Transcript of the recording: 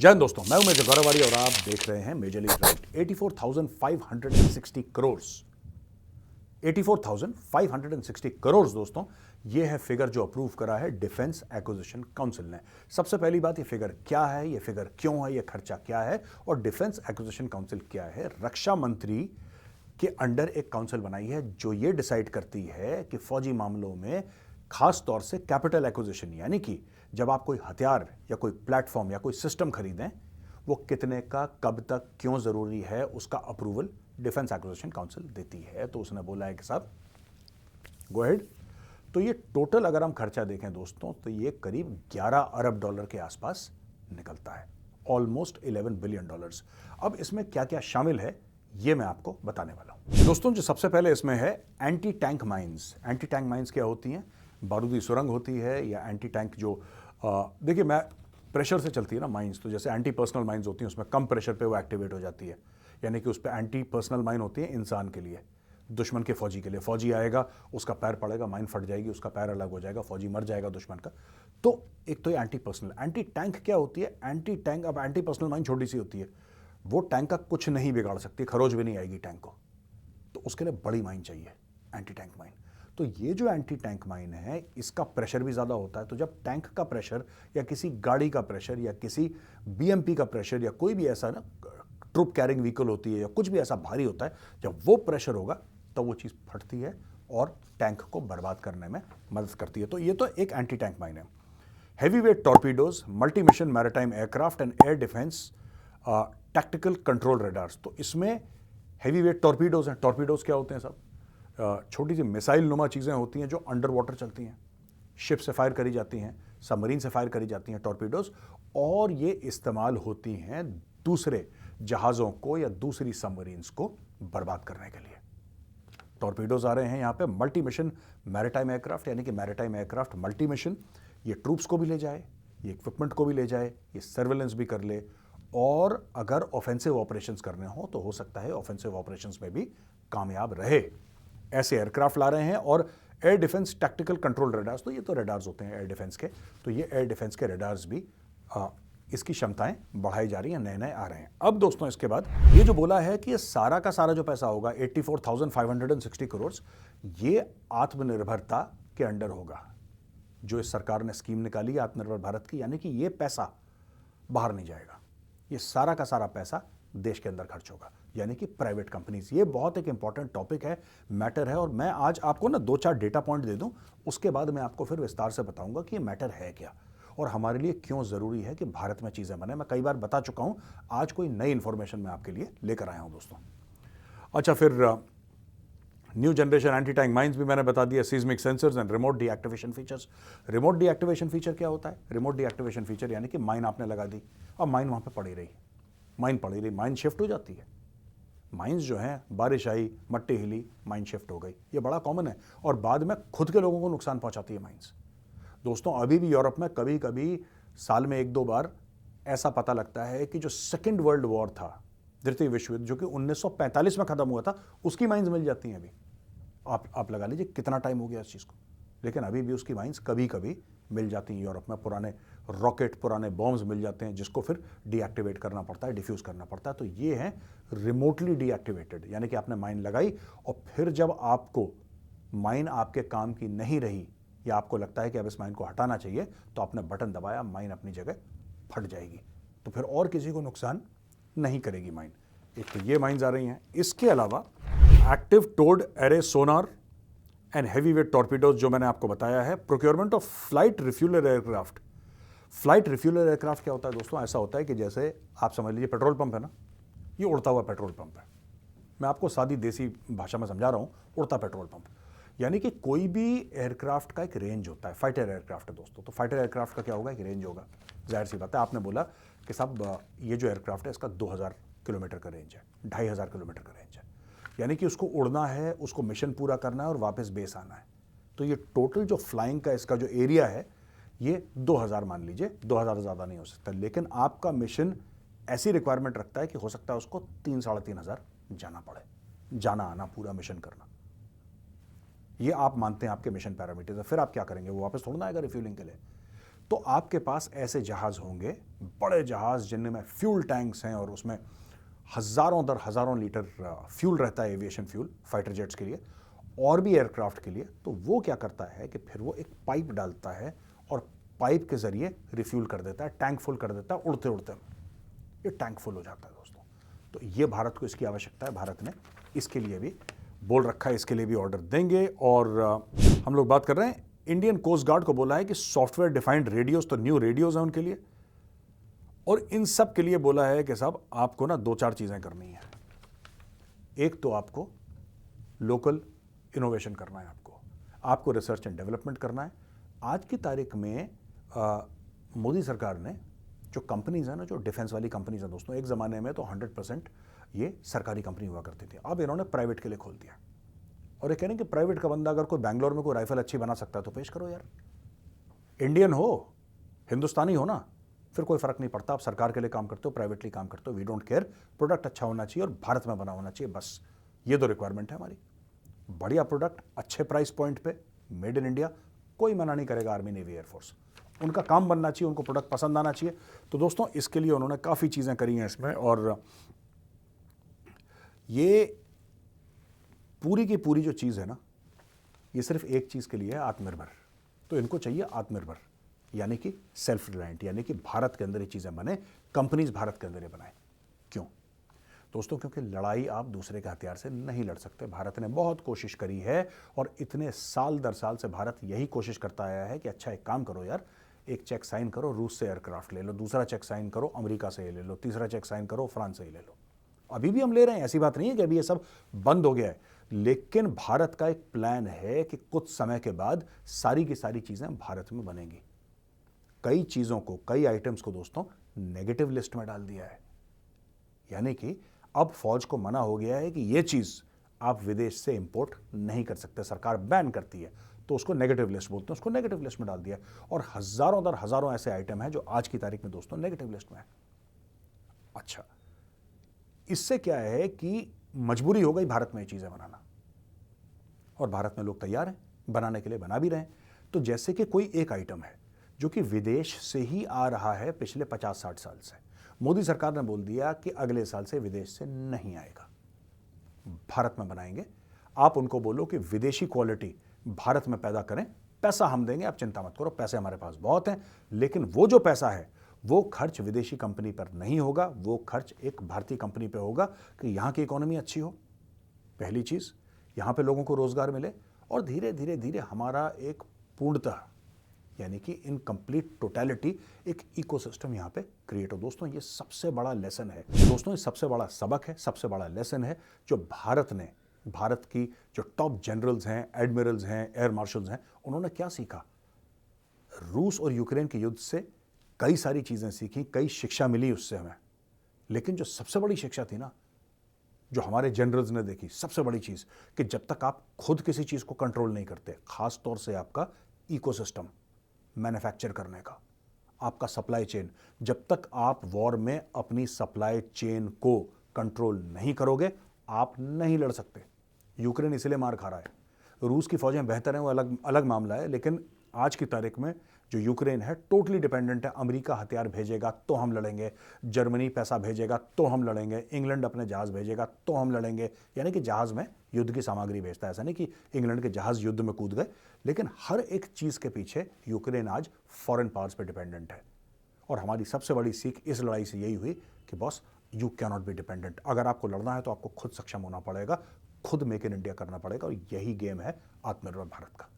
जय दोस्तों मैं उमेश गौरवारी और आप देख रहे हैं major league right 84,560 crore. 84,560 crore दोस्तों ये है फिगर जो अप्रूव करा है डिफेंस एक्विजिशन काउंसिल ने। सबसे पहली बात ये फिगर क्या है ये फिगर क्यों है ये खर्चा क्या है और डिफेंस एक्विजिशन काउंसिल क्या है? रक्षा मंत्री के अंडर एक काउंसिल बनाई है जो ये डिसाइड करती है कि फौजी मामलों में खास तौर से कैपिटल एक्विजिशन, यानी कि जब आप कोई हथियार या कोई प्लेटफॉर्म या कोई सिस्टम खरीदें, वो कितने का, कब तक, क्यों ज़रूरी है, उसका अप्रूवल डिफेंस एक्विजिशन काउंसिल देती है। तो उसने बोला है कि साहब गो हेड तो ये टोटल अगर हम खर्चा देखें दोस्तों तो ये करीब 11 अरब डॉलर के आसपास निकलता है। ऑलमोस्ट 11 बिलियन डॉलर्स अब इसमें क्या क्या शामिल है, ये मैं आपको बताने वाला हूँ। दोस्तों, जो सबसे पहले इसमें है anti tank mines anti tank mines क्या होती हैं? बारूदी सुरंग होती है या एंटी टैंक जो देखिए मैं प्रेशर से चलती है ना माइंस तो जैसे एंटी पर्सनल माइंस होती हैं, उसमें कम प्रेशर पे वो एक्टिवेट हो जाती है। यानी कि उस पर एंटी पर्सनल माइन होती है इंसान के लिए, दुश्मन के फौजी के लिए। फौजी आएगा, उसका पैर पड़ेगा माइन फट जाएगी, उसका पैर अलग हो जाएगा, फौजी मर जाएगा दुश्मन का। तो एक तो एंटी पर्सनल एंटी टैंक क्या होती है? एंटी टैंक अब एंटी पर्सनल माइन छोटी सी होती है। वो टैंक का कुछ नहीं बिगाड़ सकती खरोज भी नहीं आएगी टैंक को। तो उसके लिए बड़ी माइन चाहिए एंटी टैंक माइन तो ये जो एंटी टैंक माइन है, इसका प्रेशर भी ज़्यादा होता है। तो जब टैंक का प्रेशर या किसी गाड़ी का प्रेशर या किसी बीएमपी का प्रेशर या कोई भी ऐसा ना ट्रुप कैरिंग व्हीकल होती है या कुछ भी ऐसा भारी होता है, जब वो प्रेशर होगा, तब तो वो चीज़ फटती है और टैंक को बर्बाद करने में मदद करती है। तो ये तो एक एंटी टैंक माइन है। Heavy weight torpedoes multi mission maritime aircraft and air defence tactical control radars तो इसमें हैवी वेट टॉर्पीडोज हैं। टॉर्पीडोज क्या होते हैं सब? छोटी सी मिसाइल नुमा चीज़ें होती हैं जो अंडर वाटर चलती हैं। शिप से फायर करी जाती हैं सबमरीन से फायर करी जाती हैं टॉर्पीडोज और ये इस्तेमाल होती हैं दूसरे जहाज़ों को या दूसरी सबमरीन्स को बर्बाद करने के लिए। टॉर्पीडोज आ रहे हैं यहाँ पे मल्टी मिशन मैरिटाइम एयरक्राफ्ट यानी कि मैरिटाइम एयरक्राफ्ट मल्टी मिशन ये ट्रूप्स को भी ले जाए, ये इक्विपमेंट को भी ले जाए, ये सर्वेलेंस भी कर ले, और अगर ऑफेंसिव ऑपरेशंस करने हो तो हो सकता है ऑफेंसिव ऑपरेशंस में भी कामयाब रहे। ऐसे एयरक्राफ्ट ला रहे हैं और air defence tactical control radars तो ये तो रेडार्स होते हैं एयर डिफेंस के तो ये एयर डिफेंस के रेडार्स भी आ, इसकी क्षमताएँ बढ़ाई जा रही हैं नए नए आ रहे हैं। अब दोस्तों इसके बाद ये जो बोला है कि ये सारा का सारा जो पैसा होगा 84,560 करोड़ ये आत्मनिर्भरता के अंडर होगा जो इस सरकार ने स्कीम निकाली है आत्मनिर्भर भारत की यानी कि ये पैसा बाहर नहीं जाएगा। ये सारा का सारा पैसा देश के अंदर खर्च होगा। यानी कि प्राइवेट कंपनीज़ ये बहुत एक इंपॉर्टेंट टॉपिक है मैटर है, और मैं आज आपको ना दो चार डेटा पॉइंट दे दूँ, उसके बाद मैं आपको फिर विस्तार से बताऊँगा कि ये मैटर है क्या। और हमारे लिए क्यों ज़रूरी है कि भारत में चीज़ें बने, मैं कई बार बता चुका हूँ, आज कोई नई इन्फॉर्मेशन मैं आपके लिए लेकर आया हूँ दोस्तों। अच्छा फिर new generation anti tank mines भी मैंने बता दिया seismic sensors and remote deactivation features remote deactivation feature क्या होता है? रिमोट डीएक्टिवेशन फीचर यानी कि माइन आपने लगा दी, और माइन वहाँ पे पड़ी रही। माइन पड़ी रही माइन शिफ्ट हो जाती है। माइंस जो हैं, बारिश आई, मट्टी हिली माइन शिफ्ट हो गई। ये बड़ा कॉमन है और बाद में खुद के लोगों को नुकसान पहुंचाती है माइंस दोस्तों, अभी भी यूरोप में कभी कभी साल में एक दो बार ऐसा पता लगता है कि जो सेकेंड वर्ल्ड वॉर था, द्वितीय विश्व युद्ध, जो कि 1945 में खत्म हुआ था, उसकी माइंस मिल जाती हैं अभी। आप आप लगा लीजिए कितना टाइम हो गया इस चीज़ को। लेकिन अभी भी उसकी माइंस कभी कभी मिल जाती हैं यूरोप में, पुराने रॉकेट पुराने बॉम्ब्स मिल जाते हैं, जिसको फिर डीएक्टिवेट करना पड़ता है डिफ्यूज़ करना पड़ता है। तो ये है रिमोटली डीएक्टिवेटेड यानी कि आपने माइन लगाई और फिर जब आपको माइन आपके काम की नहीं रही या आपको लगता है कि अब इस माइन को हटाना चाहिए तो आपने बटन दबाया माइन अपनी जगह फट जाएगी। तो फिर और किसी को नुकसान नहीं करेगी माइन एक तो ये माइंस आ रही हैं। इसके अलावा active towed array sonar and heavy weight torpedoes जो मैंने आपको बताया है procurement of flight refueller aircraft flight refueller aircraft क्या होता है दोस्तों? ऐसा होता है कि जैसे आप समझ लीजिए पेट्रोल पंप है ना? ये उड़ता हुआ पेट्रोल पंप है। मैं आपको सादी देसी भाषा में समझा रहा हूँ, उड़ता पेट्रोल पंप। यानी कि कोई भी एयरक्राफ्ट का एक रेंज होता है। फाइटर एयरक्राफ्ट है दोस्तों। तो फाइटर एयरक्राफ्ट का क्या होगा? एक रेंज होगा। ज़ाहिर सी बात है, आपने बोला कि साहब ये जो एयरक्राफ्ट है, इसका 2000 किलोमीटर का रेंज है। ढाई हज़ार किलोमीटर का रेंज है। यानी कि उसको उड़ना है, उसको मिशन पूरा करना है और वापस बेस आना है। तो ये टोटल जो फ्लाइंग का इसका जो एरिया है ये 2000 मान लीजिए 2000 ज़्यादा नहीं हो सकता। लेकिन आपका मिशन ऐसी रिक्वायरमेंट रखता है कि हो सकता है उसको तीन, साढ़े तीन हज़ार जाना पड़े। जाना, आना, पूरा मिशन करना। ये आप मानते हैं आपके मिशन पैरामीटर्स फिर आप क्या करेंगे? वो वापस थोड़ा आएगा रिफ्यूलिंग के लिए। तो आपके पास ऐसे जहाज़ होंगे, बड़े जहाज़ जिनमें फ्यूल टैंक्स हैं और उसमें हज़ारों दर हज़ारों लीटर फ्यूल रहता है एविएशन फ्यूल फाइटर जेट्स के लिए और भी एयरक्राफ्ट के लिए। तो वो क्या करता है कि फिर वो एक पाइप डालता है पाइप के ज़रिए रिफ्यूल कर देता है टैंक फुल कर देता है उड़ते उड़ते ये टैंक फुल हो जाता है दोस्तों। तो ये भारत को इसकी आवश्यकता है, भारत ने इसके लिए भी बोल रखा है, इसके लिए भी ऑर्डर देंगे। और हम लोग बात कर रहे हैं इंडियन कोस्ट गार्ड को बोला है कि सॉफ्टवेयर डिफाइंड रेडियोज तो न्यू रेडियोज हैं उनके लिए। और इन सब के लिए बोला है कि साहब, आपको ना दो चार चीज़ें करनी है। एक तो आपको लोकल इनोवेशन करना है आपको। आपको रिसर्च एंड डेवलपमेंट करना है। आज की तारीख में मोदी सरकार ने जो कंपनीज़ हैं ना, जो डिफेंस वाली कंपनीज़ हैं दोस्तों, एक ज़माने में तो 100 परसेंट ये सरकारी कंपनी हुआ करती थी। अब इन्होंने प्राइवेट के लिए खोल दिया। और ये कह रहे हैं कि प्राइवेट का बंदा अगर कोई बैंगलोर में कोई राइफल अच्छी बना सकता है तो पेश करो यार। इंडियन हो, हिंदुस्तानी हो ना, फिर कोई फ़र्क नहीं पड़ता। आप सरकार के लिए काम करते हो प्राइवेटली काम करते हो वी डोंट केयर प्रोडक्ट अच्छा होना चाहिए और भारत में बना होना चाहिए, बस। ये दो रिक्वायरमेंट है हमारी। बढ़िया प्रोडक्ट अच्छे प्राइस पॉइंट पे मेड इन इंडिया कोई मना नहीं करेगा आर्मी नेवी एयरफोर्स उनका काम बनना चाहिए, उनको प्रोडक्ट पसंद आना चाहिए। तो दोस्तों, इसके लिए उन्होंने काफ़ी चीज़ें करी हैं इसमें और ये पूरी की पूरी जो चीज़ है ना, ये सिर्फ़ एक चीज़ के लिए है, आत्मनिर्भर। तो इनको चाहिए आत्मनिर्भर, यानी कि सेल्फ रिलायंट यानी कि भारत के अंदर ये चीज़ें बने कंपनीज़ भारत के अंदर ये बनाए। क्यों? दोस्तों, क्योंकि लड़ाई आप दूसरे के हथियार से नहीं लड़ सकते। भारत ने बहुत कोशिश करी है और इतने साल दर साल से भारत यही कोशिश करता आया है कि अच्छा एक काम करो यार एक चेक साइन करो, रूस से एयरक्राफ्ट ले लो, दूसरा चेक साइन करो, अमेरिका से ले लो, तीसरा चेक साइन करो, फ्रांस से ही ले लो। अभी भी हम ले रहे हैं, ऐसी बात नहीं है कि अभी ये सब बंद हो गया है। लेकिन भारत का एक प्लान है कि कुछ समय के बाद सारी की सारी चीज़ें भारत में बनेंगी। कई चीज़ों को, कई आइटम्स को दोस्तों नेगेटिव लिस्ट में डाल दिया है। यानी कि अब फौज को मना हो गया है कि यह चीज़ आप विदेश से इंपोर्ट नहीं कर सकते, सरकार बैन करती है। तो उसको नेगेटिव लिस्ट बोलते हैं, उसको नेगेटिव लिस्ट में डाल दिया। और हज़ारों दर हज़ारों ऐसे आइटम हैं जो आज की तारीख में दोस्तों नेगेटिव लिस्ट में है। अच्छा इससे क्या है कि मजबूरी हो गई भारत में ये चीज़ें बनाना। और भारत में लोग तैयार हैं, बनाने के लिए बना भी रहे हैं। तो जैसे कि कोई एक आइटम है जो कि विदेश से ही आ रहा है पिछले पचास साठ साल से। मोदी सरकार ने बोल दिया कि अगले साल से विदेश से नहीं आएगा। भारत में बनाएँगे। आप उनको बोलो कि विदेशी क्वालिटी भारत में पैदा करें, पैसा हम देंगे, आप चिंता मत करो, पैसे हमारे पास बहुत हैं, लेकिन वो जो पैसा है, वो खर्च विदेशी कंपनी पर नहीं होगा, वो खर्च एक भारतीय कंपनी पर होगा कि यहाँ की इकोनॉमी अच्छी हो। पहली चीज़, यहाँ पे लोगों को रोज़गार मिले और धीरे धीरे धीरे हमारा एक पूर्णतः, यानी कि इन कंप्लीट टोटलिटी एक इकोसिस्टम यहाँ पे क्रिएट हो। दोस्तों, ये सबसे बड़ा लेसन है। दोस्तों, ये सबसे बड़ा सबक है, सबसे बड़ा लेसन है जो भारत ने भारत की जो टॉप जनरल्स हैं एडमिरल्स हैं एयर मार्शल्स हैं, उन्होंने क्या सीखा? रूस और यूक्रेन के युद्ध से कई सारी चीज़ें सीखी, कई शिक्षा मिली उससे हमें। लेकिन जो सबसे बड़ी शिक्षा थी ना, जो हमारे जनरल्स ने देखी, सबसे बड़ी चीज़, कि जब तक आप खुद किसी चीज़ को कंट्रोल नहीं करते खास तौर से आपका इकोसिस्टम मैन्युफैक्चर करने का, आपका सप्लाई चेन जब तक आप वॉर में अपनी सप्लाई चेन को कंट्रोल नहीं करोगे, आप नहीं लड़ सकते। यूक्रेन इसलिए मार खा रहा है। रूस की फौजें बेहतर हैं, वो अलग अलग मामला है, लेकिन आज की तारीख में जो यूक्रेन है टोटली डिपेंडेंट है। अमेरिका हथियार भेजेगा तो हम लड़ेंगे, जर्मनी पैसा भेजेगा तो हम लड़ेंगे, इंग्लैंड अपने जहाज़ भेजेगा तो हम लड़ेंगे। यानी कि जहाज़ में युद्ध की सामग्री भेजता है, ऐसा नहीं कि इंग्लैंड के जहाज़ युद्ध में कूद गए, लेकिन हर एक चीज़ के पीछे यूक्रेन आज फॉरेन पावर्स पर डिपेंडेंट है। और हमारी सबसे बड़ी सीख इस लड़ाई से यही हुई कि boss you cannot be dependent अगर आपको लड़ना है तो आपको खुद सक्षम होना पड़ेगा खुद मेक इन इंडिया करना पड़ेगा और यही गेम है आत्मनिर्भर भारत का।